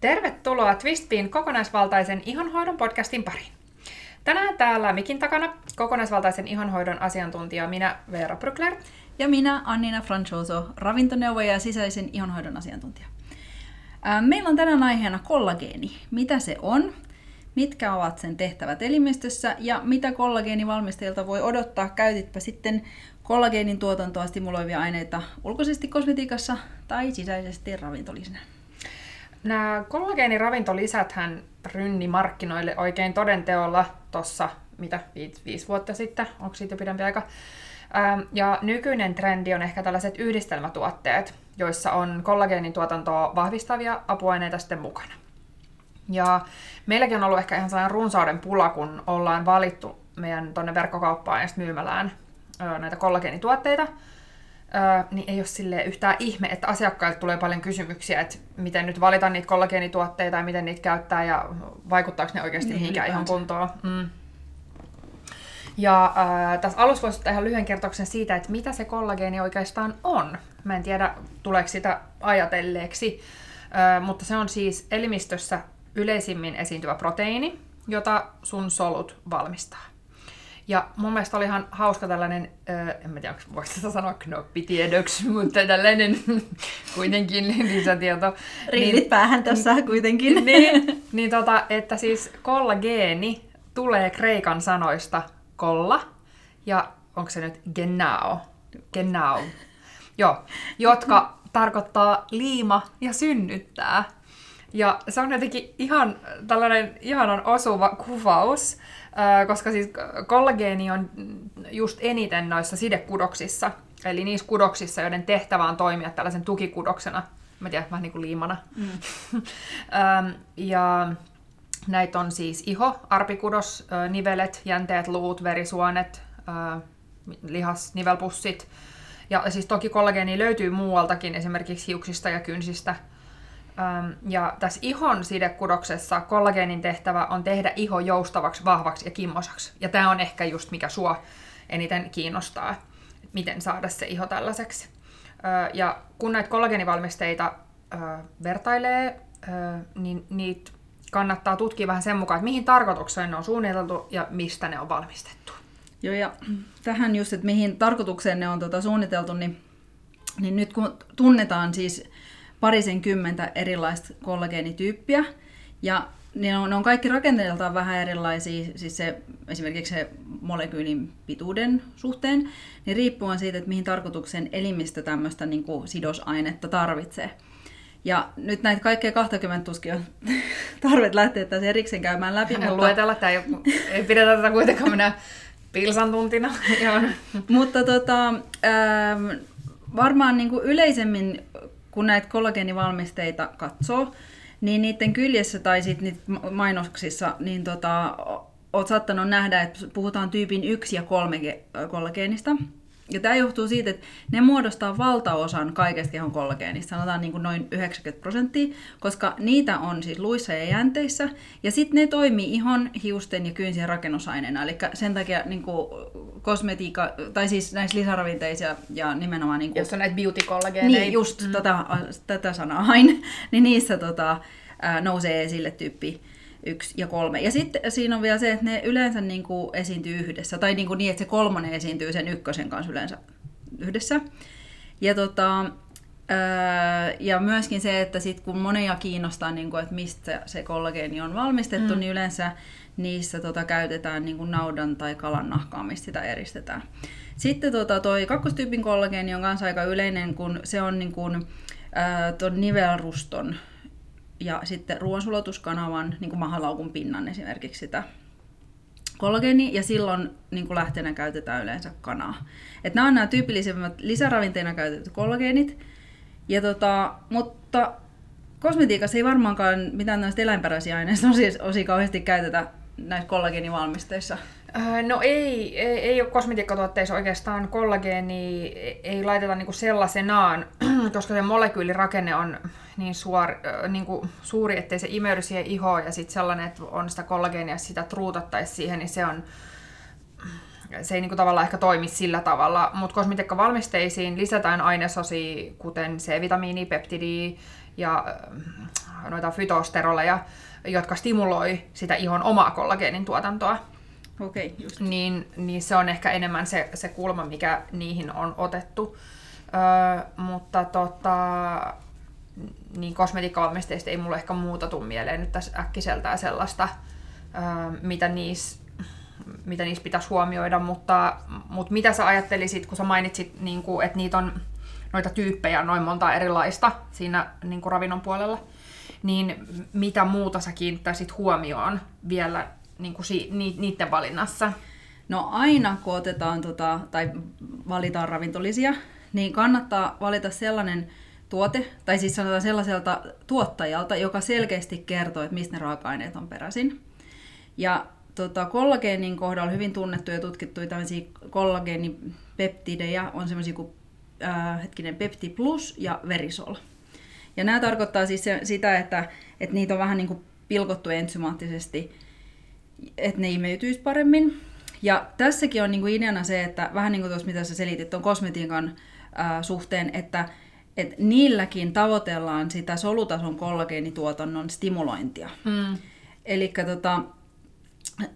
Tervetuloa Twistpiin kokonaisvaltaisen ihonhoidon podcastin pariin. Tänään täällä mikin takana kokonaisvaltaisen ihonhoidon asiantuntija minä Veera Brückler. Ja minä Annina Franchoso, ravintoneuvoja ja sisäisen ihonhoidon asiantuntija. Meillä on tänään aiheena kollageeni. Mitä se on, mitkä ovat sen tehtävät elimistössä ja mitä kollageenivalmistajilta voi odottaa, käytitpä sitten kollageenin tuotantoa stimuloivia aineita ulkoisesti kosmetiikassa tai sisäisesti ravintolisena. Nämä kollageeniravintolisät rynni markkinoille oikein todenteolla tuossa, mitä, viisi, viisi vuotta sitten, onko siitä jo pidempi aika. Ähm, ja nykyinen trendi on ehkä tällaiset yhdistelmätuotteet, joissa on kollageenin tuotantoa vahvistavia apuaineita sitten mukana. Ja meilläkin on ollut ehkä ihan sellainen runsauden pula, kun ollaan valittu meidän tuonne verkkokauppaan ja myymälään näitä kollageenituotteita, niin ei ole sille yhtään ihme, että asiakkailta tulee paljon kysymyksiä, että miten nyt valita niitä kollageenituotteita ja miten niitä käyttää ja vaikuttaako ne oikeasti niin, mihinkään ihan kuntoon. Mm. Ja äh, tässä alussa voisi ottaa ihan lyhyen kertoksen siitä, että mitä se kollageeni oikeastaan on. Mä en tiedä, tuleeko sitä ajatelleeksi, äh, mutta se on siis elimistössä yleisimmin esiintyvä proteiini, jota sun solut valmistaa. Ja mun mielestä oli ihan hauska tällainen, äh, en mä tiedä, voiko sitä sanoa knoppitiedoksi, mutta tällainen kuitenkin lisätieto. Riivit niin, päähän tässä kuitenkin. Niin, niin tota, että siis kollageeni tulee kreikan sanoista kolla ja onko se nyt genau, genau, joo, jotka tarkoittaa liima ja synnyttää. Ja se on jotenkin ihan tällainen ihanan osuva kuvaus, koska siis kollageeni on just eniten noissa sidekudoksissa, eli niissä kudoksissa, joiden tehtävä on toimia tällaisen tukikudoksena, mä tiedän, vähän niin kuin liimana. Mm. ja näitä on siis iho, arpikudos, nivelet, jänteet, luut, verisuonet, lihas, nivelpussit. Ja siis toki kollageeni löytyy muualtakin, esimerkiksi hiuksista ja kynsistä – ja tässä ihon sidekudoksessa kollageenin tehtävä on tehdä iho joustavaksi, vahvaksi ja kimmosaksi. Ja tämä on ehkä just mikä sua eniten kiinnostaa, miten saada se iho tällaiseksi. Ja kun näitä kollageenivalmisteita vertailee, niin niitä kannattaa tutkia vähän sen mukaan, että mihin tarkoitukseen ne on suunniteltu ja mistä ne on valmistettu. Joo, ja tähän just, että mihin tarkoitukseen ne on tota suunniteltu, niin, niin nyt kun tunnetaan siis parisen kymmentä erilaista kollageenityyppiä. Ja ne on, ne on kaikki rakenteeltaan vähän erilaisia, siis se, esimerkiksi se molekyylin pituuden suhteen, niin riippuen siitä, että mihin tarkoituksen elimistö tämmöistä niin kuin sidosainetta tarvitsee. Ja nyt näitä kaikkea 20 tuskin on tarvet lähteä tässä erikseen käymään läpi. mutta... Luetella, tämä ei, ei pidetä tätä kuitenkaan minä pilsan tuntina. mutta tota, ähm, varmaan niin kuin yleisemmin kun näitä kollageenivalmisteita katsoo, niin niiden kyljessä tai sitten mainoksissa, niin tota, oot saattanut nähdä, että puhutaan tyypin 1 ja 3 kollageenista. Ja tämä johtuu siitä, että ne muodostaa valtaosan kaikesta kehon kollageenista, sanotaan niin kuin noin 90 prosenttia, koska niitä on siis luissa ja jänteissä, ja sitten ne toimii ihon, hiusten ja kynsien rakennusaineena. Eli sen takia niin kuin kosmetiikka, tai siis näissä lisäravinteissa ja nimenomaan... Niin kuin, Jos on näitä beauty kollageeneja. Niin, just mm. tätä, tätä sanaa hain, niin niissä tota, nousee esille tyyppi yksi ja kolme. Ja sitten siinä on vielä se, että ne yleensä niin kuin esiintyy yhdessä, tai niin, kuin niin, että se kolmonen esiintyy sen ykkösen kanssa yleensä yhdessä. Ja, tota, ää, ja myöskin se, että sit kun monia kiinnostaa, niin kuin, että mistä se kollageeni on valmistettu, mm. niin yleensä niissä tota, käytetään niin kuin naudan tai kalan nahkaa, mistä sitä eristetään. Sitten tota, toi kakkostyypin kollageeni on myös aika yleinen, kun se on niin kuin, ää, ton nivelruston ja sitten ruoansulatuskanavan, niin kuin mahalaukun pinnan esimerkiksi sitä kollageeni, ja silloin niin kuin lähteenä käytetään yleensä kanaa. Et nämä on nämä tyypillisimmät lisäravinteina käytetyt kollageenit, ja tota, mutta kosmetiikassa ei varmaankaan mitään näistä eläinperäisiä aineista osia, osia kauheasti käytetä näissä kollageenivalmisteissa. Äh, no ei, ei, ei ole kosmetiikkatuotteissa oikeastaan kollageeni, ei laiteta niinku sellaisenaan, koska se molekyylirakenne on niin, suor, niin kuin suuri, ettei se imeydy siihen ihoon ja sitten sellainen, että on sitä kollageenia, sitä truutattaisiin siihen, niin se on se ei niin kuin tavallaan ehkä toimi sillä tavalla, mutta kosmetiikkavalmisteisiin lisätään ainesosia, kuten C-vitamiini, peptidi ja noita fytosteroleja, jotka stimuloi sitä ihon omaa kollageenin tuotantoa. Okay, just. Niin, niin se on ehkä enemmän se, se kulma, mikä niihin on otettu. Öö, mutta tota, niin kosmetiikkavalmisteista ei mulle ehkä muuta tuu mieleen nyt tässä äkkiseltään sellaista, öö, mitä niissä mitä niissä pitäisi huomioida, mutta, mutta mitä sä ajattelisit, kun sä mainitsit, niin kuin, että niitä on noita tyyppejä noin monta erilaista siinä niin kuin ravinnon puolella, niin mitä muuta sä kiinnittäisit huomioon vielä niin kuin si- ni- niiden valinnassa? No aina kun otetaan tota, tai valitaan ravintolisia, niin kannattaa valita sellainen tuote, tai siis sanotaan sellaiselta tuottajalta, joka selkeästi kertoo, että mistä ne raaka-aineet on peräisin. Ja tota, kollageenin kohdalla hyvin tunnettuja ja tutkittuja tämmöisiä kollageenipeptidejä on semmoisia kuin äh, hetkinen Pepti Plus ja Verisol. Ja nämä tarkoittaa siis se, sitä, että, että niitä on vähän niin kuin pilkottu ensymaattisesti, että ne imeytyisi paremmin. Ja tässäkin on niin kuin ideana se, että vähän niin kuin tuossa mitä sä selitit tuon kosmetiikan äh, suhteen, että et niilläkin tavoitellaan sitä solutason kollageenituotannon stimulointia. Mm. Eli tota,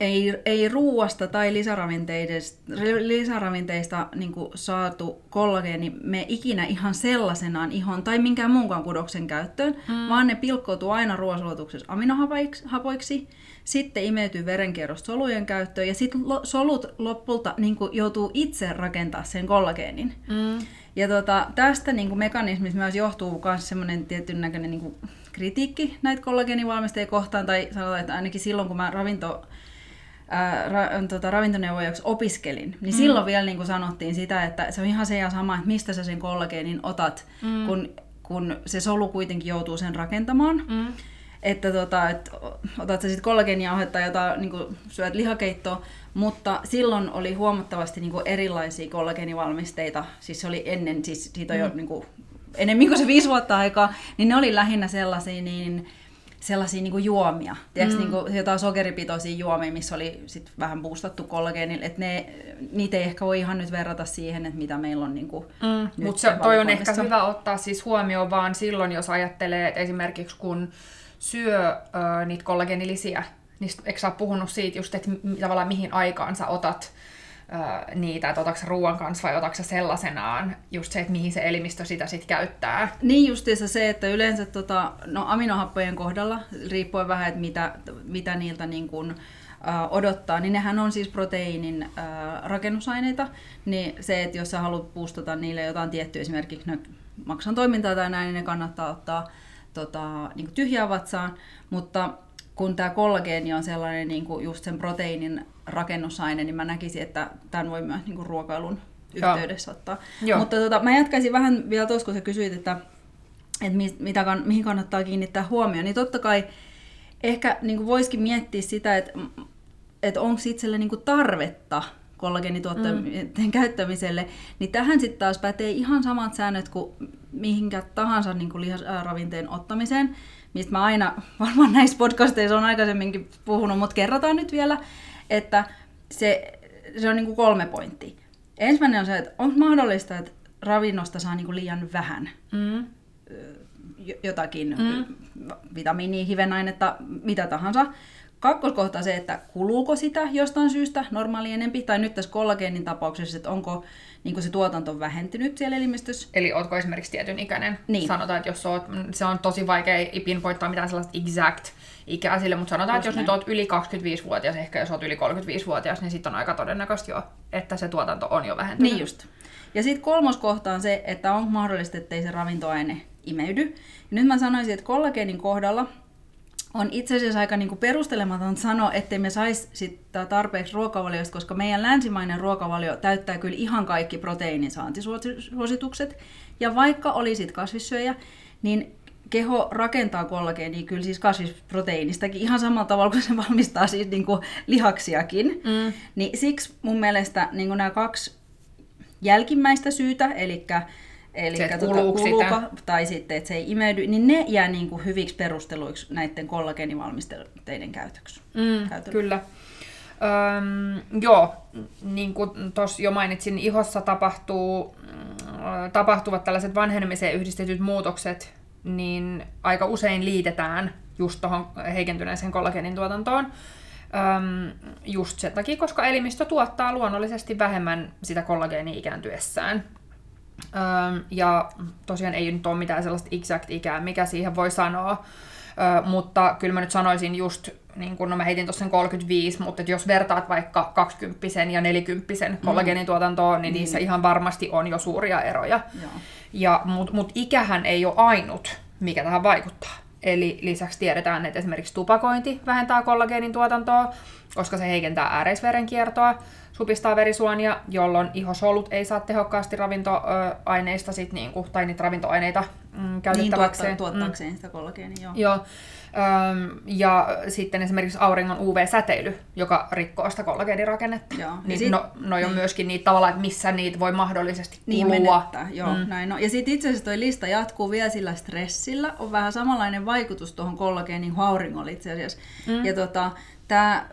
ei, ei ruuasta tai lisäravinteista, lisäravinteista niin saatu kollageeni me ikinä ihan sellaisenaan ihon tai minkään muunkaan kudoksen käyttöön, mm. vaan ne pilkkoutuu aina ruoansulastuksessa aminohapoiksi, sitten imeytyy verenkierrosta solujen käyttöön ja sitten lo, solut lopulta niin joutuu itse rakentaa sen kollageenin. Mm. Ja tota, tästä niin mekanismista myös johtuu myös semmoinen tietyn näköinen niin kritiikki näitä kollageenivalmistajia kohtaan, tai sanotaan, että ainakin silloin kun mä ravinto ää, ra, tota, ravintoneuvojaksi opiskelin, niin mm. silloin vielä niin kuin sanottiin sitä, että se on ihan se ja sama, että mistä sä sen kollageenin otat, mm. kun, kun se solu kuitenkin joutuu sen rakentamaan. Mm. Että tota, et, otat sä sitten kollageeniauhetta, jota niin kuin, syöt lihakeittoa, mutta silloin oli huomattavasti niin kuin, erilaisia kollageenivalmisteita. Siis se oli ennen, siis siitä on mm. jo niin kuin, enemmän kuin se viisi vuotta aikaa, niin ne oli lähinnä sellaisia niin, sellaisia niin kuin juomia. Tiedätkö, mm. niin kuin jotain sokeripitoisia juomia, missä oli sit vähän boostattu kollageenilla. Että ne, niitä ei ehkä voi ihan nyt verrata siihen, että mitä meillä on niin kuin mm. Mutta toi on ehkä hyvä ottaa siis huomioon vaan silloin, jos ajattelee, että esimerkiksi kun syö äh, niitä kollageenilisiä, niin eikö sä puhunut siitä just, että tavallaan mihin aikaan sä otat niitä, että otatko ruoan kanssa vai otatko sellaisenaan, just se, että mihin se elimistö sitä sitten käyttää. Niin justiinsa se, että yleensä tota, no aminohappojen kohdalla, riippuen vähän, että mitä, mitä niiltä niin kun, odottaa, niin nehän on siis proteiinin rakennusaineita, niin se, että jos sä haluat puustata niille jotain tiettyä esimerkiksi maksan toimintaa tai näin, niin ne kannattaa ottaa tota, niin tyhjää vatsaan, mutta kun tämä kollageeni on sellainen niin kuin just sen proteiinin rakennusaine, niin mä näkisin, että tämän voi myös niin kuin ruokailun yhteydessä Joo. ottaa. Joo. Mutta tota, mä jatkaisin vähän vielä tuossa, kun sä kysyit, että, että mi, mitä, mihin kannattaa kiinnittää huomioon, niin totta kai ehkä niin kuin voisikin miettiä sitä, että, että onko itselle niin kuin tarvetta kollageenituotteiden mm. käyttämiselle, niin tähän sitten taas pätee ihan samat säännöt kuin mihinkä tahansa niin kuin lihasravinteen ottamiseen mistä mä aina varmaan näissä podcasteissa on aikaisemminkin puhunut, mutta kerrotaan nyt vielä, että se, se on niin kuin kolme pointtia. Ensimmäinen on se, että onko mahdollista, että ravinnosta saa niin kuin liian vähän mm. jotakin mm. vitamiinia, hivenainetta, mitä tahansa. Kakkoskohta on se, että kuluuko sitä jostain syystä normaali enempi, tai nyt tässä kollageenin tapauksessa, että onko niin se tuotanto vähentynyt siellä elimistössä. Eli ootko esimerkiksi tietyn ikäinen? Niin. Sanotaan, että jos oot, se on tosi vaikea pinpoittaa mitään sellaista exact ikää sille, mutta sanotaan, Just että jos näin. nyt oot yli 25-vuotias, ehkä jos oot yli 35-vuotias, niin sitten on aika todennäköistä jo, että se tuotanto on jo vähentynyt. Niin just. Ja sitten kolmos kohta on se, että on mahdollista, ettei se ravintoaine imeydy. Ja nyt mä sanoisin, että kollageenin kohdalla on itse asiassa aika niin kuin perustelematon sanoa, ettei me saisi sitä tarpeeksi ruokavaliosta, koska meidän länsimainen ruokavalio täyttää kyllä ihan kaikki proteiinisaantisuositukset. Ja vaikka olisit kasvissyöjä, niin keho rakentaa kollageenia kyllä siis kasvisproteiinistakin ihan samalla tavalla kuin se valmistaa siis niin kuin lihaksiakin. Mm. Niin siksi mun mielestä niin kuin nämä kaksi jälkimmäistä syytä, eli Eli se, tuota, kuluuko, tai sitten, että se ei imeydy, niin ne jää niin kuin hyviksi perusteluiksi näiden kollageenivalmisteiden käytöksi. Mm, kyllä. Öm, joo, niin kuin tuossa jo mainitsin, ihossa tapahtuu, tapahtuvat tällaiset vanhenemiseen yhdistetyt muutokset niin aika usein liitetään just tuohon heikentyneeseen kollageenin tuotantoon. Öm, just sen takia, koska elimistö tuottaa luonnollisesti vähemmän sitä kollageenia ikääntyessään. Öm, ja tosiaan ei nyt ole mitään sellaista exact ikää, mikä siihen voi sanoa. Ö, mutta kyllä mä nyt sanoisin just, niin kun no mä heitin tuossa sen 35, mutta että jos vertaat vaikka 20 ja 40 kollageenituotantoon, niin, mm. niissä ihan varmasti on jo suuria eroja. Joo. Ja, Mutta mut ikähän ei ole ainut, mikä tähän vaikuttaa. Eli lisäksi tiedetään, että esimerkiksi tupakointi vähentää kollageenin tuotantoa, koska se heikentää ääreisverenkiertoa, supistaa verisuonia, jolloin ihosolut ei saa tehokkaasti ravintoaineista sit niinku, tai niitä ravintoaineita mm, käytettäväkseen. Niin, tuottaa, tuottaakseen mm. sitä kollageenia, joo. Joo. Ja sitten esimerkiksi auringon UV-säteily, joka rikkoo sitä kollageeninrakennetta. Joo. Niin sit- no, no on niin. myöskin niitä tavalla, että missä niitä voi mahdollisesti Niin kulua. menettää, joo, mm. näin on. Ja sitten itse asiassa toi lista jatkuu vielä sillä stressillä. On vähän samanlainen vaikutus tuohon kollageenin kuin auringolla itse asiassa. Mm. Ja tota, tämä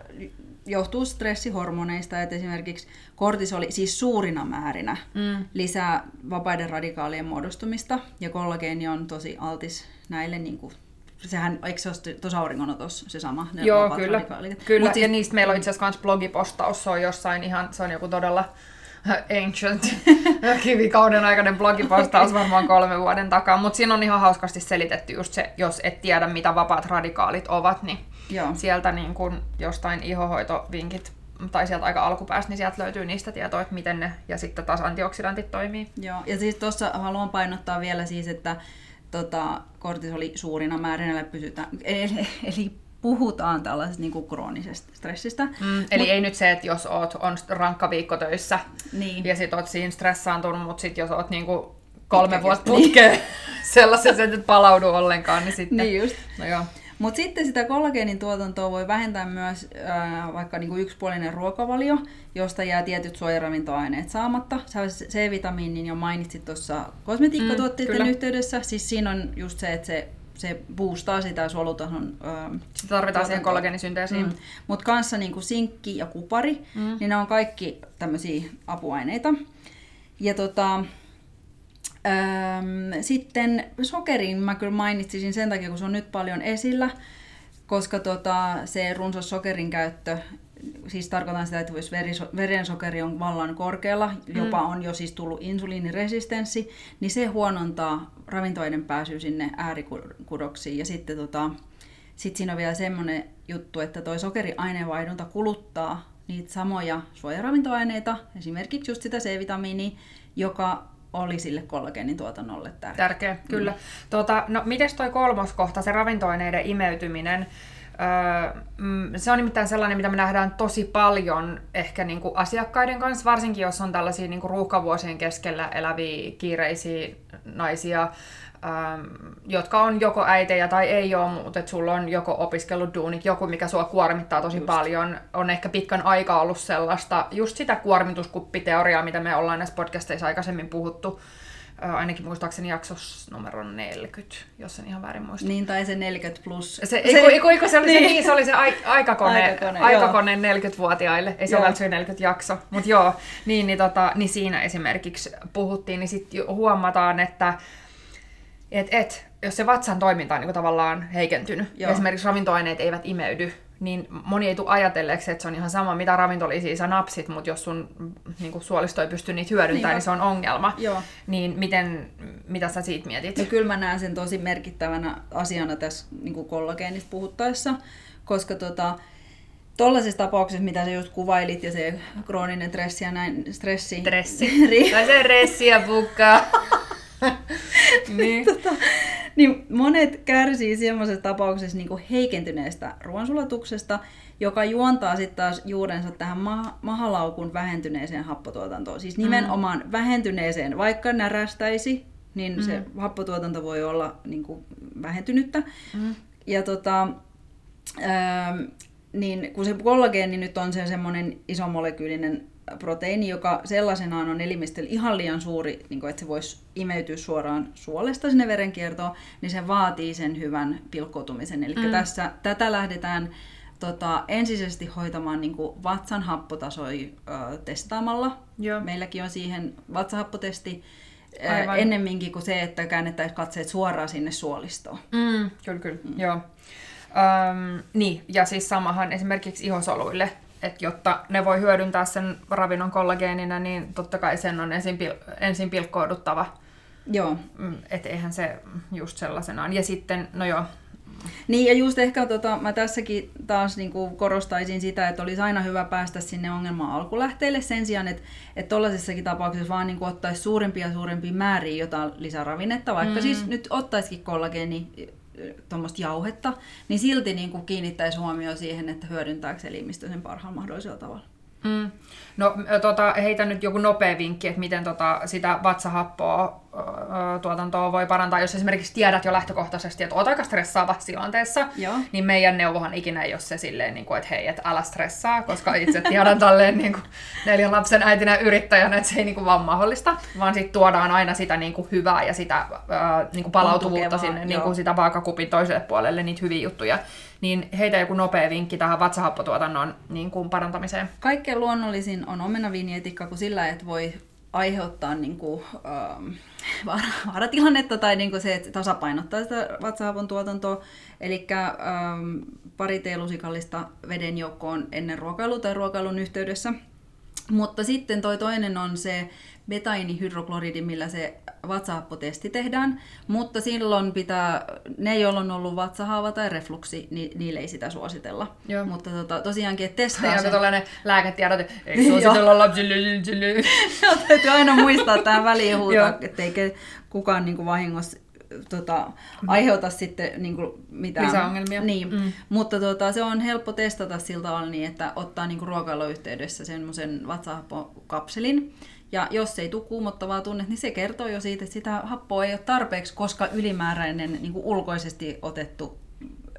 johtuu stressihormoneista, että esimerkiksi kortisoli siis suurina määrinä Mm. lisää vapaiden radikaalien muodostumista, ja kollageeni on tosi altis näille, niin kuin, sehän, eikö se ole tuossa auringonotossa se sama? Ne Joo, vapaat kyllä. radikaalit? kyllä. Mut ja niistä meillä on itse asiassa myös blogipostaus, se on jossain ihan, se on joku todella ancient kivikauden aikainen blogipostaus varmaan kolmen vuoden takaa, mutta siinä on ihan hauskasti selitetty just se, jos et tiedä mitä vapaat radikaalit ovat, niin Joo. sieltä niin kun jostain ihohoitovinkit tai sieltä aika alkupäästä, niin sieltä löytyy niistä tietoa, että miten ne ja sitten taas antioksidantit toimii. Joo, ja siis tuossa haluan painottaa vielä siis, että tota, kortisoli suurina määrinä pysytään, eli, eli puhutaan tällaisesta niin kuin kroonisesta stressistä. Mm, eli Mut, ei nyt se, että jos oot, on rankka viikko töissä Niin. ja sit oot siinä stressaantunut, mutta sit jos oot niinku kolme Pitkäkesto- vuotta putkeen sellaisessa, että et palaudu ollenkaan, niin sitten... Niin just. No joo. Mutta sitten sitä kollageenin tuotantoa voi vähentää myös ää, vaikka niinku yksipuolinen ruokavalio, josta jää tietyt suojaravintoaineet saamatta. Sä C-vitamiinin jo mainitsit tuossa kosmetiikkatuotteiden Mm, kyllä. yhteydessä. Siis siinä on just se, että se, se boostaa sitä solutason ää, Sitä tarvitaan siihen tuotantoa. kollagenisynteesiin. Mm. Mutta kanssa niinku sinkki ja kupari, Mm. niin ne on kaikki tämmöisiä apuaineita. Ja tota, sitten sokerin mä kyllä mainitsisin sen takia, kun se on nyt paljon esillä, koska tota, se runsas sokerin käyttö, siis tarkoitan sitä, että jos veriso- verensokeri on vallan korkealla, jopa on jo siis tullut insuliiniresistenssi, niin se huonontaa ravintoaineen pääsyä sinne äärikudoksiin. Ja sitten tota, sitten siinä on vielä semmoinen juttu, että toi sokeriaineenvaihdunta kuluttaa niitä samoja suojaravintoaineita, esimerkiksi just sitä C-vitamiinia, joka oli sille kollageenin tuotannolle tärkeä. Tärkeä, kyllä. Tuota, no, mites toi kolmos kohta, se ravintoaineiden imeytyminen? Öö, mm, se on nimittäin sellainen, mitä me nähdään tosi paljon ehkä niinku asiakkaiden kanssa, varsinkin jos on tällaisia niinku ruuhkavuosien keskellä eläviä kiireisiä naisia, ähm, jotka on joko äitejä tai ei ole, mutta että sulla on joko opiskellut duunit, joku mikä sua kuormittaa tosi Just. paljon. On ehkä pitkän aikaa ollut sellaista, just sitä kuormituskuppiteoriaa, mitä me ollaan näissä podcasteissa aikaisemmin puhuttu, äh, ainakin muistaakseni jaksossa numero 40, jos en ihan väärin muista. Niin, tai se 40 plus. Se, ei, kun, ei, kun, ei, kun se, oli se, Niin. niin, se oli se ai, aikakone, Aikakone, aikakone 40-vuotiaille, ei se Joo. ole välttämättä 40 jakso, mutta joo, niin, niin, tota, niin siinä esimerkiksi puhuttiin, niin sitten huomataan, että et, et, jos se vatsan toiminta on niin tavallaan heikentynyt, ja Joo. esimerkiksi ravintoaineet eivät imeydy, niin moni ei tule ajatelleeksi, että se on ihan sama, mitä ravintolisia sä napsit, mutta jos sun niin kuin suolisto ei pysty niitä hyödyntämään, Niin. niin, se on ongelma. Joo. Niin miten, mitä sä siitä mietit? No kyllä mä näen sen tosi merkittävänä asiana tässä niin kollageenista puhuttaessa, koska tota, Tuollaisessa tapauksessa, mitä sä just kuvailit, ja se krooninen stressi ja näin, stressi... Stressi. Tai se ressiä pukkaa. niin. tota, niin monet kärsii semmoisessa tapauksessa niin heikentyneestä ruoansulatuksesta, joka juontaa sitten taas juurensa tähän ma- mahalaukun vähentyneeseen happotuotantoon. Siis nimenomaan mm. vähentyneeseen, vaikka närästäisi, niin mm. se happotuotanto voi olla niin kuin, vähentynyttä. Mm. Ja tota, ähm, niin kun se kollageeni nyt on se semmoinen isomolekyylinen proteiini, joka sellaisenaan on elimistöllä ihan liian suuri, niin kuin, että se voisi imeytyä suoraan suolesta sinne verenkiertoon, niin se vaatii sen hyvän pilkkoutumisen. Eli mm. tässä tätä lähdetään tota, ensisijaisesti hoitamaan niin kuin vatsan happotasoja ö, testaamalla. Joo. Meilläkin on siihen vatsahappotesti, Aivan. ennemminkin kuin se, että käännettäisiin katseet suoraan sinne suolistoon. Mm, kyllä, kyllä. Mm. Joo. Öm, niin, ja siis samahan esimerkiksi ihosoluille, että jotta ne voi hyödyntää sen ravinnon kollageenina, niin totta kai sen on ensin, pil- ensin pilkkouduttava. Joo. Mm, Että eihän se just sellaisenaan. Ja sitten, no joo, Niin ja just ehkä tota, mä tässäkin taas niin kuin korostaisin sitä, että olisi aina hyvä päästä sinne ongelman alkulähteelle sen sijaan, että että tollaisessakin tapauksessa vaan niin kuin ottaisi suurimpia ja suurimpia määriä jotain lisäravinnetta, vaikka mm. siis nyt ottaisikin kollageeni tuommoista jauhetta, niin silti niin kuin kiinnittäisi huomioon siihen, että hyödyntääkö elimistö sen parhaalla mahdollisella tavalla. Mm. No tota, heitä nyt joku nopea vinkki, että miten tota, sitä vatsahappoa ö, tuotantoa voi parantaa. Jos esimerkiksi tiedät jo lähtökohtaisesti, että oot aika stressaavassa tilanteessa, Joo. niin meidän neuvohan ikinä ei ole se silleen, niin kuin, että hei, että älä stressaa, koska itse tiedän tälleen niin kuin, neljän lapsen äitinä yrittäjänä, että se ei niin kuin, vaan mahdollista, vaan sitten tuodaan aina sitä niin kuin, hyvää ja sitä ö, niin kuin palautuvuutta tukevaa, sinne niin kuin, sitä vaakakupin toiselle puolelle, niitä hyviä juttuja. Niin heitä joku nopea vinkki tähän vatsahappotuotannon niin kuin, parantamiseen. Kaikkein luonnollisin on omenavinjetikka, kun sillä et voi aiheuttaa niin kuin, ähm, vaara- vaaratilannetta tai niin kuin se, että tasapainottaa sitä vatsahapon tuotantoa. Eli ähm, pari teelusikallista veden joukkoon ennen ruokailua tai ruokailun yhteydessä. Mutta sitten toi toinen on se betainihydrokloridi, millä se vatsahappotesti tehdään, mutta silloin pitää, ne joilla on ollut vatsahaava tai refluksi, niin niille ei sitä suositella. Joo. Mutta tota, tosiaankin, että testaa Ja se. se tällainen lääketiedot, ei suositella lapsille. Joo, täytyy aina muistaa tähän väliin huutaa, ettei kukaan niin kuin vahingossa tota, aiheuta sitten niin kuin mitään Lisäongelmia. Niin. Mm. Mutta tota, se on helppo testata sillä tavalla niin, että ottaa niin kuin ruokailuyhteydessä semmoisen vatsahappokapselin. Ja jos ei tule kuumottavaa tunnet, niin se kertoo jo siitä, että sitä happoa ei ole tarpeeksi, koska ylimääräinen niin kuin ulkoisesti otettu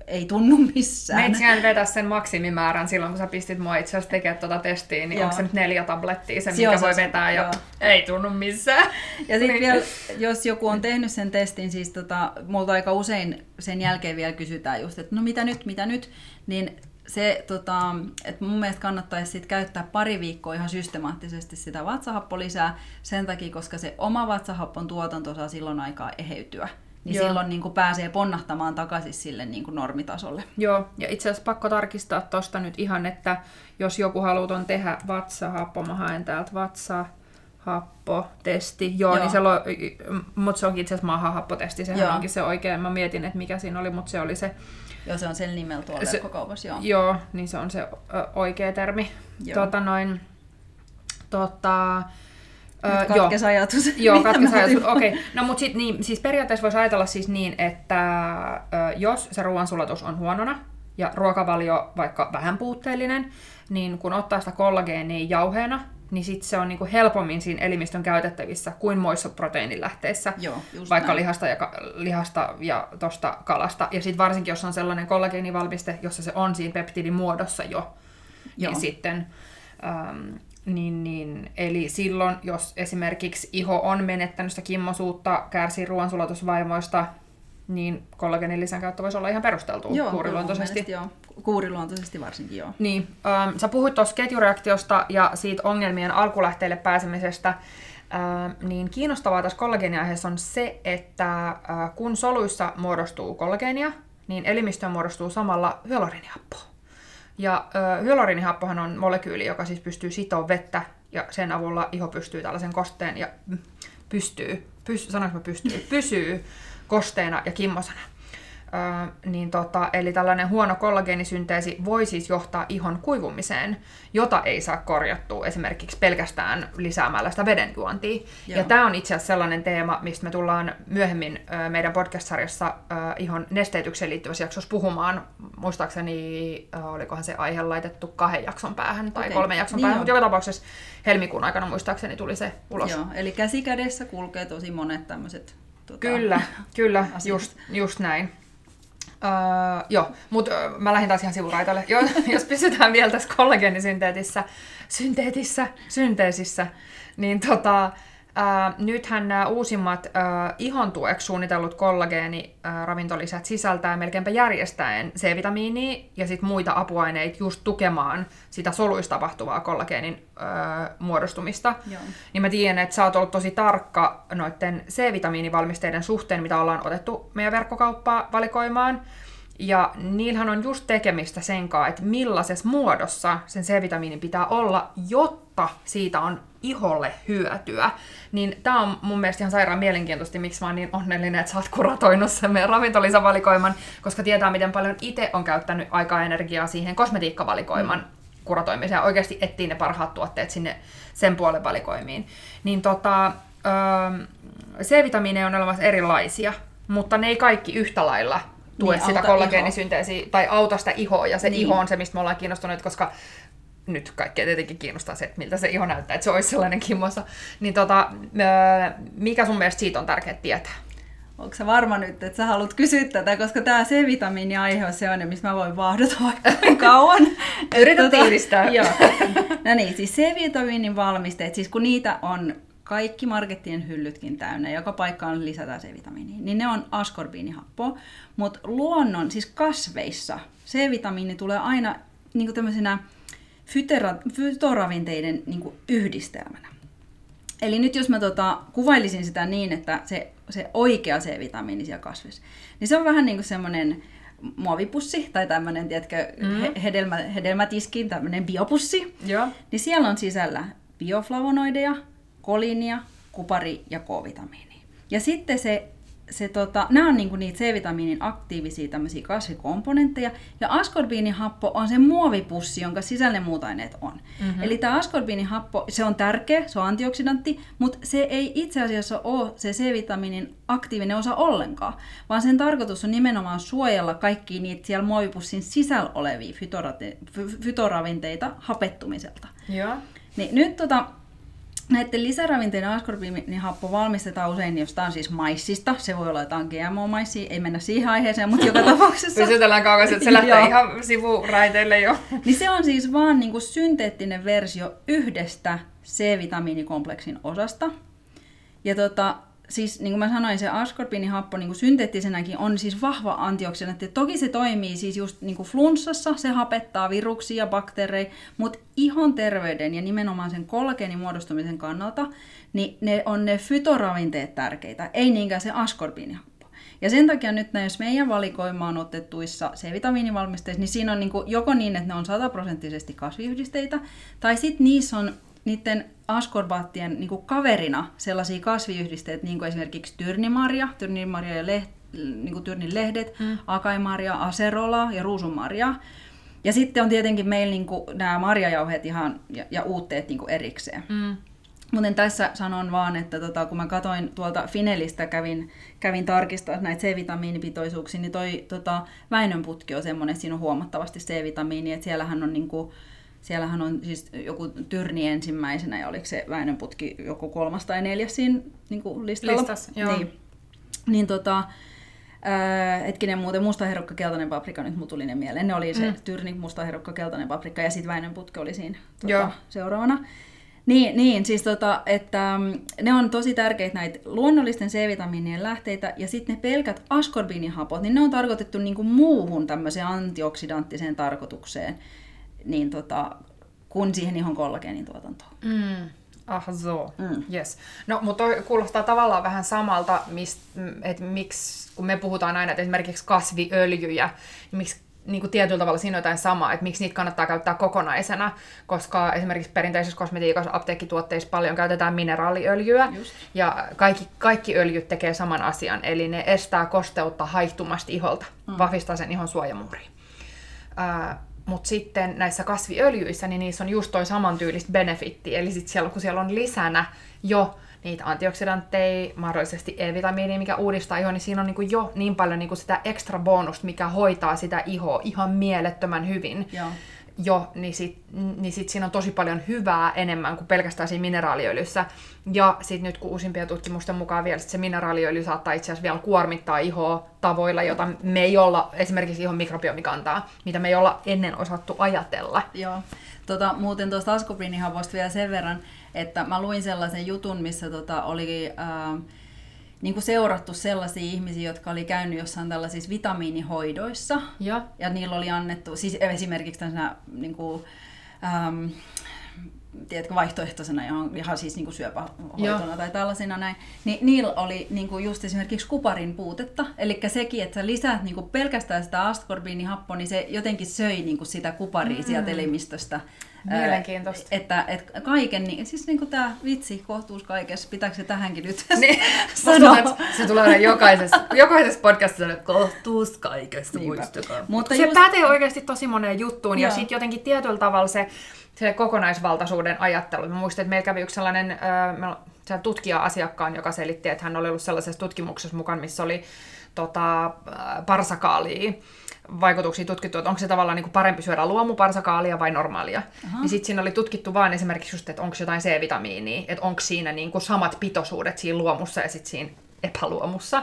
ei tunnu missään. Meitsihän vetä sen maksimimäärän silloin, kun sä pistit mua itse asiassa tekemään tuota testiä, niin Joo. onko se nyt neljä tablettia, se mikä voi vetää ja joo. ei tunnu missään. Ja sitten Niin. vielä, jos joku on tehnyt sen testin, siis tota, multa aika usein sen jälkeen vielä kysytään just, että no mitä nyt, mitä nyt, niin se, tota, että mun mielestä kannattaisi sit käyttää pari viikkoa ihan systemaattisesti sitä vatsahappolisää sen takia, koska se oma vatsahappon tuotanto saa silloin aikaa eheytyä. Niin Joo. silloin niin kuin pääsee ponnahtamaan takaisin sille niin kuin normitasolle. Joo, ja itse asiassa pakko tarkistaa tosta nyt ihan, että jos joku haluaa ton tehdä vatsahappo, mä haen täältä vatsahappotesti. Joo, Joo. niin se lo, mutta se onkin itse asiassa mahahappotesti, sehän Joo. onkin se oikein. Mä mietin, että mikä siinä oli, mutta se oli se, Joo, se on sen nimellä tuolla Se- verkkokaupassa, joo. joo, niin se on se oikea termi. Joo. Tota noin, tota, Nyt katkesi ajatus. Joo, katkes ajatus. Okei. No mutta sit, niin, siis periaatteessa voisi ajatella siis niin, että jos se ruoansulatus on huonona ja ruokavalio vaikka vähän puutteellinen, niin kun ottaa sitä kollageenia jauheena, niin sit se on niinku helpommin siinä elimistön käytettävissä kuin muissa proteiinilähteissä. Joo, vaikka näin. lihasta ja, ka- lihasta ja tosta kalasta. Ja sitten varsinkin, jos on sellainen kollageenivalmiste, jossa se on siinä peptidin muodossa jo, Joo. niin sitten... Ähm, niin, niin, eli silloin, jos esimerkiksi iho on menettänyt sitä kimmosuutta, kärsii ruoansulatusvaivoista, niin kollagenin lisäkäyttö voisi olla ihan perusteltua Joo, kuuriluontoisesti. mielestä Joo. Kuuriluontoisesti varsinkin, joo. Niin, ähm, sä puhuit tuossa ketjureaktiosta ja siitä ongelmien alkulähteille pääsemisestä. Ähm, niin kiinnostavaa tässä kollageeniaiheessa on se, että äh, kun soluissa muodostuu kollageenia, niin elimistöön muodostuu samalla hyaluriinihappoa. Ja äh, hyaluriinihappohan on molekyyli, joka siis pystyy sitoa vettä ja sen avulla iho pystyy tällaisen kosteen ja mm, pystyy, pys, sanoinko mä pystyy, pysyy kosteena ja kimmosena. Öö, niin tota, eli tällainen huono kollageenisynteesi voi siis johtaa ihon kuivumiseen, jota ei saa korjattua esimerkiksi pelkästään lisäämällä sitä vedenjuontia. Joo. Ja tämä on itse asiassa sellainen teema, mistä me tullaan myöhemmin ö, meidän podcast-sarjassa ö, ihon nesteytykseen liittyvässä jaksossa puhumaan. Muistaakseni, ö, olikohan se aihe laitettu kahden jakson päähän tai Okei. kolmen jakson Niin päähän, mutta joka tapauksessa helmikuun aikana muistaakseni tuli se ulos. Joo, eli käsikädessä kulkee tosi monet tämmöiset... Tota, Kyllä, kyllä, just, just näin. Öö, joo, mutta mä lähdin taas ihan sivuraitalle. Jo, jos pysytään vielä tässä kollageenisynteetissä, synteetissä, synteesissä, niin tota, Ää, nythän nämä uusimmat ää, ihon tueksi suunnitellut kollageeni-ravintolisät sisältää melkeinpä järjestäen C-vitamiinia ja sit muita apuaineita just tukemaan sitä soluista tapahtuvaa kollageenin ää, muodostumista. Joo. Niin mä tiedän, että sä oot ollut tosi tarkka noiden C-vitamiinivalmisteiden suhteen, mitä ollaan otettu meidän verkkokauppaa valikoimaan. Ja niillähän on just tekemistä sen kanssa, että millaisessa muodossa sen C-vitamiinin pitää olla, jotta siitä on iholle hyötyä. Niin tää on mun mielestä ihan sairaan mielenkiintoisesti, miksi mä oon niin onnellinen, että sä oot kuratoinut sen meidän ravintolisavalikoiman, koska tietää, miten paljon itse on käyttänyt aikaa ja energiaa siihen kosmetiikkavalikoiman mm. kuratoimiseen ja oikeasti etsii ne parhaat tuotteet sinne sen puolen valikoimiin. Niin tota, öö, C-vitamiineja on olemassa erilaisia, mutta ne ei kaikki yhtä lailla tue Niin, sitä kollageenisynteesiä tai auta sitä ihoa, ja se Niin. iho on se, mistä me ollaan kiinnostuneet, koska nyt kaikkea tietenkin kiinnostaa se, että miltä se iho näyttää, että se olisi sellainen kimmosa. Niin tota, mikä sun mielestä siitä on tärkeää tietää? Onko sä varma nyt, että sä haluat kysyä tätä, koska tämä C-vitamiini-aihe on sellainen, missä mä voin vahdota vaikka kauan. Yritä Tota, tiivistää. Joo. No niin, siis C-vitamiinin valmisteet, siis kun niitä on kaikki markettien hyllytkin täynnä, joka paikkaan lisätään C-vitamiinia, niin ne on askorbiinihappoa, mutta luonnon, siis kasveissa, C-vitamiini tulee aina niin tämmöisenä fytera- fytoravinteiden niin yhdistelmänä. Eli nyt jos mä tota, kuvailisin sitä niin, että se, se oikea C-vitamiini siellä kasvissa, niin se on vähän niin kuin semmoinen muovipussi tai tämmöinen, tiedätkö, mm. he, hedelmä, hedelmätiskin, tämmöinen biopussi. Joo. Niin siellä on sisällä bioflavonoideja, kolinia, kupari ja K-vitamiinia. Ja sitten se, se tota, nämä on niinku niitä C-vitamiinin aktiivisia tämmöisiä kasvikomponentteja, ja askorbiinihappo on se muovipussi, jonka sisällä ne muut aineet on. Mm-hmm. Eli tämä askorbiinihappo, se on tärkeä, se on antioksidantti, mutta se ei itse asiassa ole se C-vitamiinin aktiivinen osa ollenkaan, vaan sen tarkoitus on nimenomaan suojella kaikkia niitä siellä muovipussin sisällä olevia fytorate- fy- fytoravinteita hapettumiselta. Joo. Niin nyt tota, näiden lisäravinteiden askorbiinihappo valmistetaan usein jostain siis maissista. Se voi olla jotain GMO-maissia, ei mennä siihen aiheeseen, mutta joka tapauksessa. Pysytellään kauas, että se lähtee Joo. ihan sivuraiteille jo. Niin se on siis vaan niinku synteettinen versio yhdestä C-vitamiinikompleksin osasta. Ja tota, siis niin kuin mä sanoin, se askorbiinihappo niin kuin synteettisenäkin on siis vahva antioksidantti. Toki se toimii siis just niin kuin flunssassa, se hapettaa viruksia ja bakteereja, mutta ihon terveyden ja nimenomaan sen kollageenin muodostumisen kannalta, niin ne on ne fytoravinteet tärkeitä, ei niinkään se askorbiinihappo. Ja sen takia nyt näissä meidän valikoimaan otettuissa C-vitamiinivalmisteissa, niin siinä on niin kuin joko niin, että ne on sataprosenttisesti kasviyhdisteitä, tai sitten niissä on niiden askorbaattien niin kuin kaverina sellaisia kasviyhdisteitä, niin kuin esimerkiksi tyrnimarja, tyrnimarja ja leht, niin kuin tyrnin lehdet, mm. akaimarja, aserola ja ruusunmarja. Ja sitten on tietenkin meillä niin kuin, nämä marjajauheet ihan, ja, ja uutteet niin kuin erikseen. Mm. Mutta tässä sanon vaan, että tota, kun mä katsoin tuolta Finelistä, kävin, kävin tarkistaa näitä C-vitamiinipitoisuuksia, niin toi tota, Väinönputki on semmoinen, että siinä on huomattavasti C-vitamiinia, että siellähän on niinku, Siellähän on siis joku Tyrni ensimmäisenä ja oliko se Väinönputki joku kolmas tai neljäs siinä niin kuin listalla. Listas, joo. Niin, niin tota, ää, hetkinen muuten mustaherukka, keltainen paprika, nyt mulla tuli ne mieleen. Ne oli se mm. Tyrni, mustaherukka, keltainen paprika ja sitten Väinönputki oli siinä Joo. tota, seuraavana. Niin, niin, siis tota, että mm, ne on tosi tärkeitä näitä luonnollisten C-vitamiinien lähteitä, ja sitten ne pelkät askorbiinihapot, niin ne on tarkoitettu niinku muuhun tämmöiseen antioksidanttiseen tarkoitukseen, niin tota, kun siihen ihon kollageenin tuotantoon. Mm. Ah, so. Mm. Yes. No, mutta kuulostaa tavallaan vähän samalta, että miksi, kun me puhutaan aina, että esimerkiksi kasviöljyjä, niin miksi niin kuin tietyllä tavalla siinä on jotain samaa, että miksi niitä kannattaa käyttää kokonaisena, koska esimerkiksi perinteisessä kosmetiikassa, apteekkituotteissa paljon käytetään mineraaliöljyä, Just. ja kaikki, kaikki öljyt tekee saman asian, eli ne estää kosteutta haihtumasta iholta, mm. vahvistaa sen ihon suojamuuria. Ää, mutta sitten näissä kasviöljyissä, niin niissä on just toi samantyylistä benefitti, eli sit siellä, kun siellä on lisänä jo niitä antioksidantteja, mahdollisesti E-vitamiinia, mikä uudistaa ihoa, niin siinä on niinku jo niin paljon niinku sitä ekstra bonusta, mikä hoitaa sitä ihoa ihan mielettömän hyvin. Joo. Jo, niin sit, niin sit siinä on tosi paljon hyvää enemmän kuin pelkästään siinä mineraaliöljyssä. Ja sitten nyt kun uusimpien tutkimusten mukaan vielä se mineraaliöljy saattaa itse asiassa vielä kuormittaa ihoa tavoilla, jota me ei olla, esimerkiksi ihon mikrobiomikantaa, mitä me ei olla ennen osattu ajatella. Joo. Tota, muuten tuosta askorbiinihavosta vielä sen verran, että mä luin sellaisen jutun, missä tota, oli ää, niin kuin seurattu sellaisia ihmisiä, jotka oli käynyt jossain tällaisissa vitamiinihoidoissa. Ja, Ja niillä oli annettu, siis esimerkiksi tämmöisenä niin kuin, ähm, tiedätkö, vaihtoehtoisena ihan, ihan siis niin kuin syöpähoitona Joo. tai tällaisena näin, niin niillä oli niin kuin just esimerkiksi kuparin puutetta. Eli sekin, että sä lisäät niin kuin pelkästään sitä askorbiinihappoa, niin se jotenkin söi niin kuin sitä kuparia mm. sieltä elimistöstä. Mielenkiintoista. Että, että kaiken, niin, siis niin kuin tämä vitsi, kohtuus kaikessa, pitääkö se tähänkin nyt niin, sanoa? se tulee aina jokaisessa, jokaisessa podcastissa, että kohtuus kaikesta, Niinpä. muistakaa. Mutta se just- pätee oikeasti tosi moneen juttuun, ja Joo. sitten jotenkin tietyllä tavalla se, se kokonaisvaltaisuuden ajattelu. Mä muistan, että meillä kävi yksi sellainen äh, tutkija-asiakkaan, joka selitti, että hän oli ollut sellaisessa tutkimuksessa mukaan, missä oli tota, äh, parsakaalia vaikutuksia tutkittu, että onko se tavallaan niin kuin parempi syödä luomuparsakaalia vai normaalia. Aha. Niin sitten siinä oli tutkittu vaan esimerkiksi just, että onko jotain C-vitamiinia, että onko siinä niin kuin samat pitoisuudet siinä luomussa ja sitten siinä epäluomussa.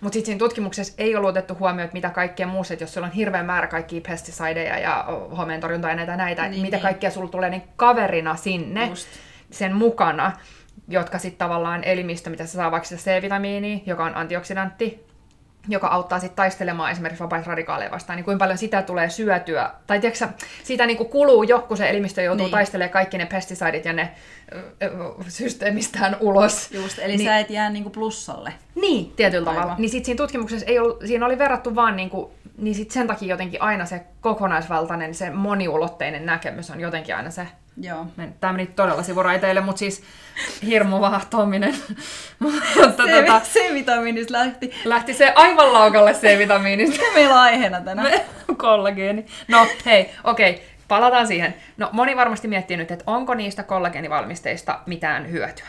Mutta sitten siinä tutkimuksessa ei ollut otettu huomioon, että mitä kaikkea muussa, että jos sulla on hirveä määrä kaikkia pesticideja ja homeen torjunta-aineita ja näitä, Niin, niin, mitä niin. kaikkea sulla tulee niin kaverina sinne Just. sen mukana, jotka sitten tavallaan elimistö, mitä se saa vaikka sitä C-vitamiinia, joka on antioksidantti, joka auttaa sitten taistelemaan esimerkiksi vapaita radikaaleja vastaan, niin kuinka paljon sitä tulee syötyä, tai tiedätkö, siitä niin kuin kuluu jo, kun se elimistö joutuu Niin. niin. taistelemaan kaikki ne pesticidit ja ne ö, ö, systeemistään ulos. Just, eli Niin- sä et jää niinku plussalle. Niin, tietyllä Aivan. tavalla. Niin sit siinä tutkimuksessa ei ollut, siinä oli verrattu vaan niinku, niin sit sen takia jotenkin aina se kokonaisvaltainen, se moniulotteinen näkemys on jotenkin aina se. Joo. Tämä meni todella sivuraiteille, mutta siis hirmu vahtoaminen. mutta tota, C-vitamiinista lähti. lähti se aivan laukalle C-vitamiinista. Mikä meillä on aiheena tänään? Kollageeni. No hei, okei, palataan siihen. No moni varmasti miettii nyt, että onko niistä kollageenivalmisteista mitään hyötyä.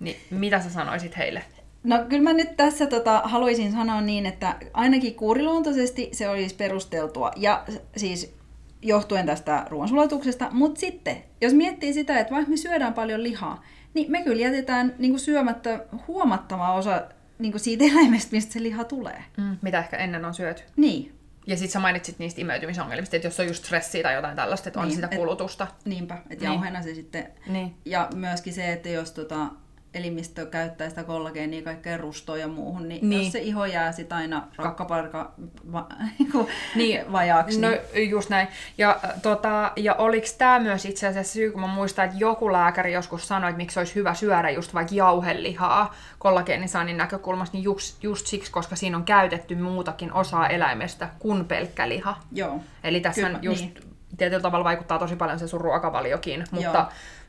Niin mitä sä sanoisit heille? No kyllä mä nyt tässä tota, haluaisin sanoa niin, että ainakin kuuriluontoisesti se olisi perusteltua. Ja siis johtuen tästä ruoansulatuksesta. Mutta sitten, jos miettii sitä, että vaikka me syödään paljon lihaa, niin me kyllä jätetään niin kuin syömättä huomattava osa niin kuin siitä eläimestä, mistä se liha tulee. Mm. Mitä ehkä ennen on syöty? Niin, Ja sitten sä mainitsit niistä imeytymisongelmista, että jos on just stressiä tai jotain tällaista, että on Niin, sitä et- kulutusta. niinpä. Että Niin. jauheena se sitten Niin. Ja myöskin se, että jos tota, elimistö käyttää sitä kollageenia kaikkea rustoa ja muuhun, niin, Niin. jos se iho jää sit aina rakkaparka va, niinku Niin, vajaaksi, No niin just näin. Ja, äh, tota, ja oliko tämä myös itse asiassa syy, kun mä muistan, että joku lääkäri joskus sanoi, että miksi olisi hyvä syödä just vaikka jauhelihaa kollageenisaannin näkökulmasta, niin just, just siksi, koska siinä on käytetty muutakin osaa eläimestä kuin pelkkä liha. joo. Eli tässä Kyllä, just niin. tietyllä tavalla vaikuttaa tosi paljon se sun ruokavaliokin, mutta Joo.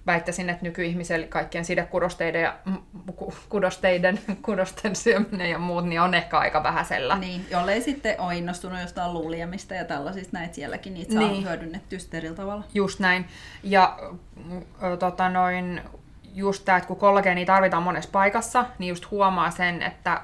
Väittäisin, että nykyihmisellä kaikkien sidekudosteiden ja ku- kudosteiden, kudosten syöminen ja muut, niin on ehkä aika vähäisellä. Niin, jollei sitten ole innostunut jostain luuliamista ja tällaisista, näitä sielläkin niitä saa Niin. hyödynnettyä sitten eri tavalla. Just näin. Ja mm, tota noin, just tämä, että kun kollageenia tarvitaan monessa paikassa, niin just huomaa sen, että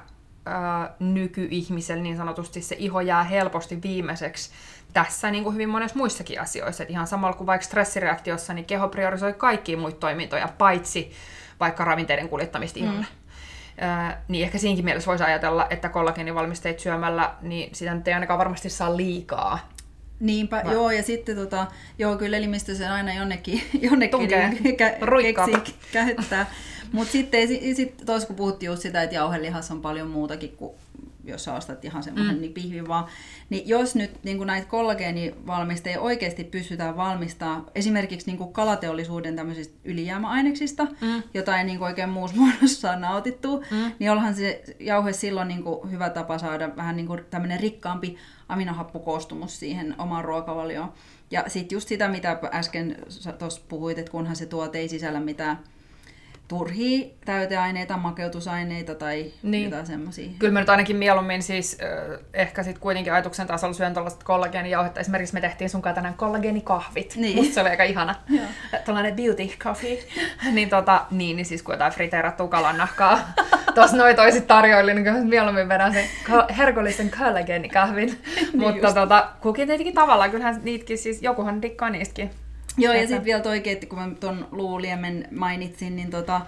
nykyihmisellä niin sanotusti se iho jää helposti viimeiseksi tässä niin kuin hyvin monessa muissakin asioissa. Et ihan samalla kuin vaikka stressireaktiossa, niin keho priorisoi kaikkia muita toimintoja, paitsi vaikka ravinteiden kuljettamista iholle. Mm. niin ehkä siinkin mielessä voisi ajatella, että kollageenivalmisteet syömällä, niin sitä nyt ei ainakaan varmasti saa liikaa. Niinpä, Vai- joo, ja sitten tota, joo, kyllä elimistö sen aina jonnekin, jonnekin Tunkee. niin kä- keksii käyttää. Mutta sitten sit, tuossa kun puhuttiin just sitä, että jauhelihassa on paljon muutakin kuin jos sä ostat ihan semmoisen mm. niin pihvin vaan, niin jos nyt niin näitä kollageenivalmisteja oikeasti pystytään valmistaa esimerkiksi niin kuin kalateollisuuden tämmöisistä ylijäämäaineksista, mm. jota ei niin kuin oikein muussa muodossa saa nautittua, mm. niin onhan se jauhe silloin niin kuin hyvä tapa saada vähän niin kuin tämmöinen rikkaampi aminohappokoostumus siihen omaan ruokavalioon. Ja sitten just sitä, mitä äsken tuossa puhuit, että kunhan se tuote ei sisällä mitään turhia täyteaineita, makeutusaineita tai niin. Jotain semmoisia. Kyllä mä nyt ainakin mieluummin siis äh, ehkä sit kuitenkin ajatuksen tasolla syön tuollaista kollageenijauhetta. Esimerkiksi me tehtiin sun kanssa tänään kollageenikahvit. Niin. Musta se oli aika ihana. Tällainen beauty coffee. niin, tota, niin, niin siis kun jotain friteerattua kalannahkaa tuossa noin toisit tarjoili, niin kyllä mieluummin vedän sen ko- herkullisen kollageenikahvin. Mutta Niin just. tota, kukin tietenkin tavallaan, kyllähän niitäkin siis, jokuhan dikkaa niistäkin. Joo, ja sitten vielä toikin, että kun mä tuon luuliemen mainitsin, niin, tota,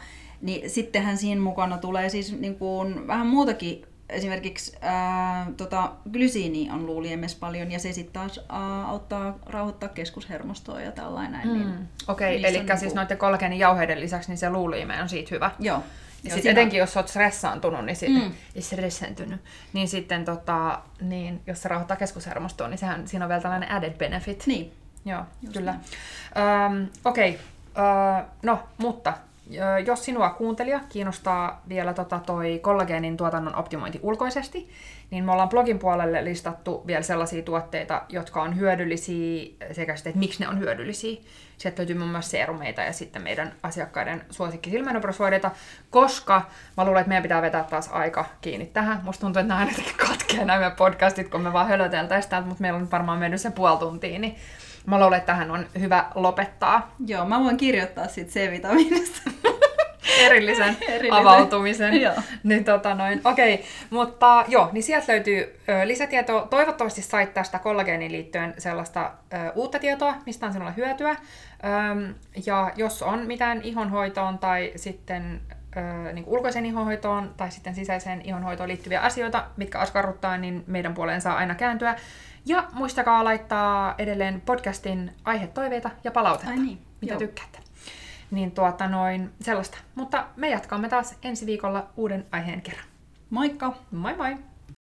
niin sittenhän siinä mukana tulee siis niin kuin vähän muutakin esimerkiksi ää, tota, glysiini on luuliemes paljon ja se sitten taas ää, auttaa rauhoittaa keskushermostoa ja tällainen. Mm. Niin Okei, okay, eli siis niinku- noiden kollageenijauheiden lisäksi niin se luuliime on siitä hyvä. Joo. Ja Joo, sit siinä- etenkin jos olet stressaantunut, niin, sit, Mm. mm. stressaantunut, niin sitten tota, niin, jos se rauhoittaa keskushermostoa, niin sehän, siinä on vielä tällainen added benefit. Niin. Joo, Just kyllä. Öm, Okei, okay. no, mutta jos sinua kuuntelija kiinnostaa vielä tota toi kollageenin tuotannon optimointi ulkoisesti, niin me ollaan blogin puolelle listattu vielä sellaisia tuotteita, jotka on hyödyllisiä sekä sitten, että miksi ne on hyödyllisiä. Sieltä löytyy muun muassa seerumeita ja sitten meidän asiakkaiden suosikki silmänoperosuodeita, koska mä luulen, että meidän pitää vetää taas aika kiinni tähän. Musta tuntuu, että nämä aina jotenkin katkee nämä podcastit, kun me vaan hölöteltäisiin täältä, mutta meillä on varmaan mennyt se puoli tuntia, niin mä luulen, että tähän on hyvä lopettaa Joo, mä voin kirjoittaa siitä C-vitamiinista. erillisen, Erillisen. avautumisen. Joo. Niin tota noin, okei. Mutta joo, niin sieltä löytyy ö, lisätietoa. Toivottavasti sait tästä kollageeniin liittyen sellaista ö, uutta tietoa, mistä on sinulla hyötyä. Öm, ja jos on mitään ihonhoitoon tai sitten ö, niin ulkoiseen ihonhoitoon tai sitten sisäiseen ihonhoitoon liittyviä asioita, mitkä askarruttaa, niin meidän puoleen saa aina kääntyä. Ja muistakaa laittaa edelleen podcastin aihetoiveita ja palautetta, Ai niin, mitä joo. tykkäätte. Niin tuota noin sellaista. Mutta me jatkamme taas ensi viikolla uuden aiheen kerran. Moikka! Moi moi!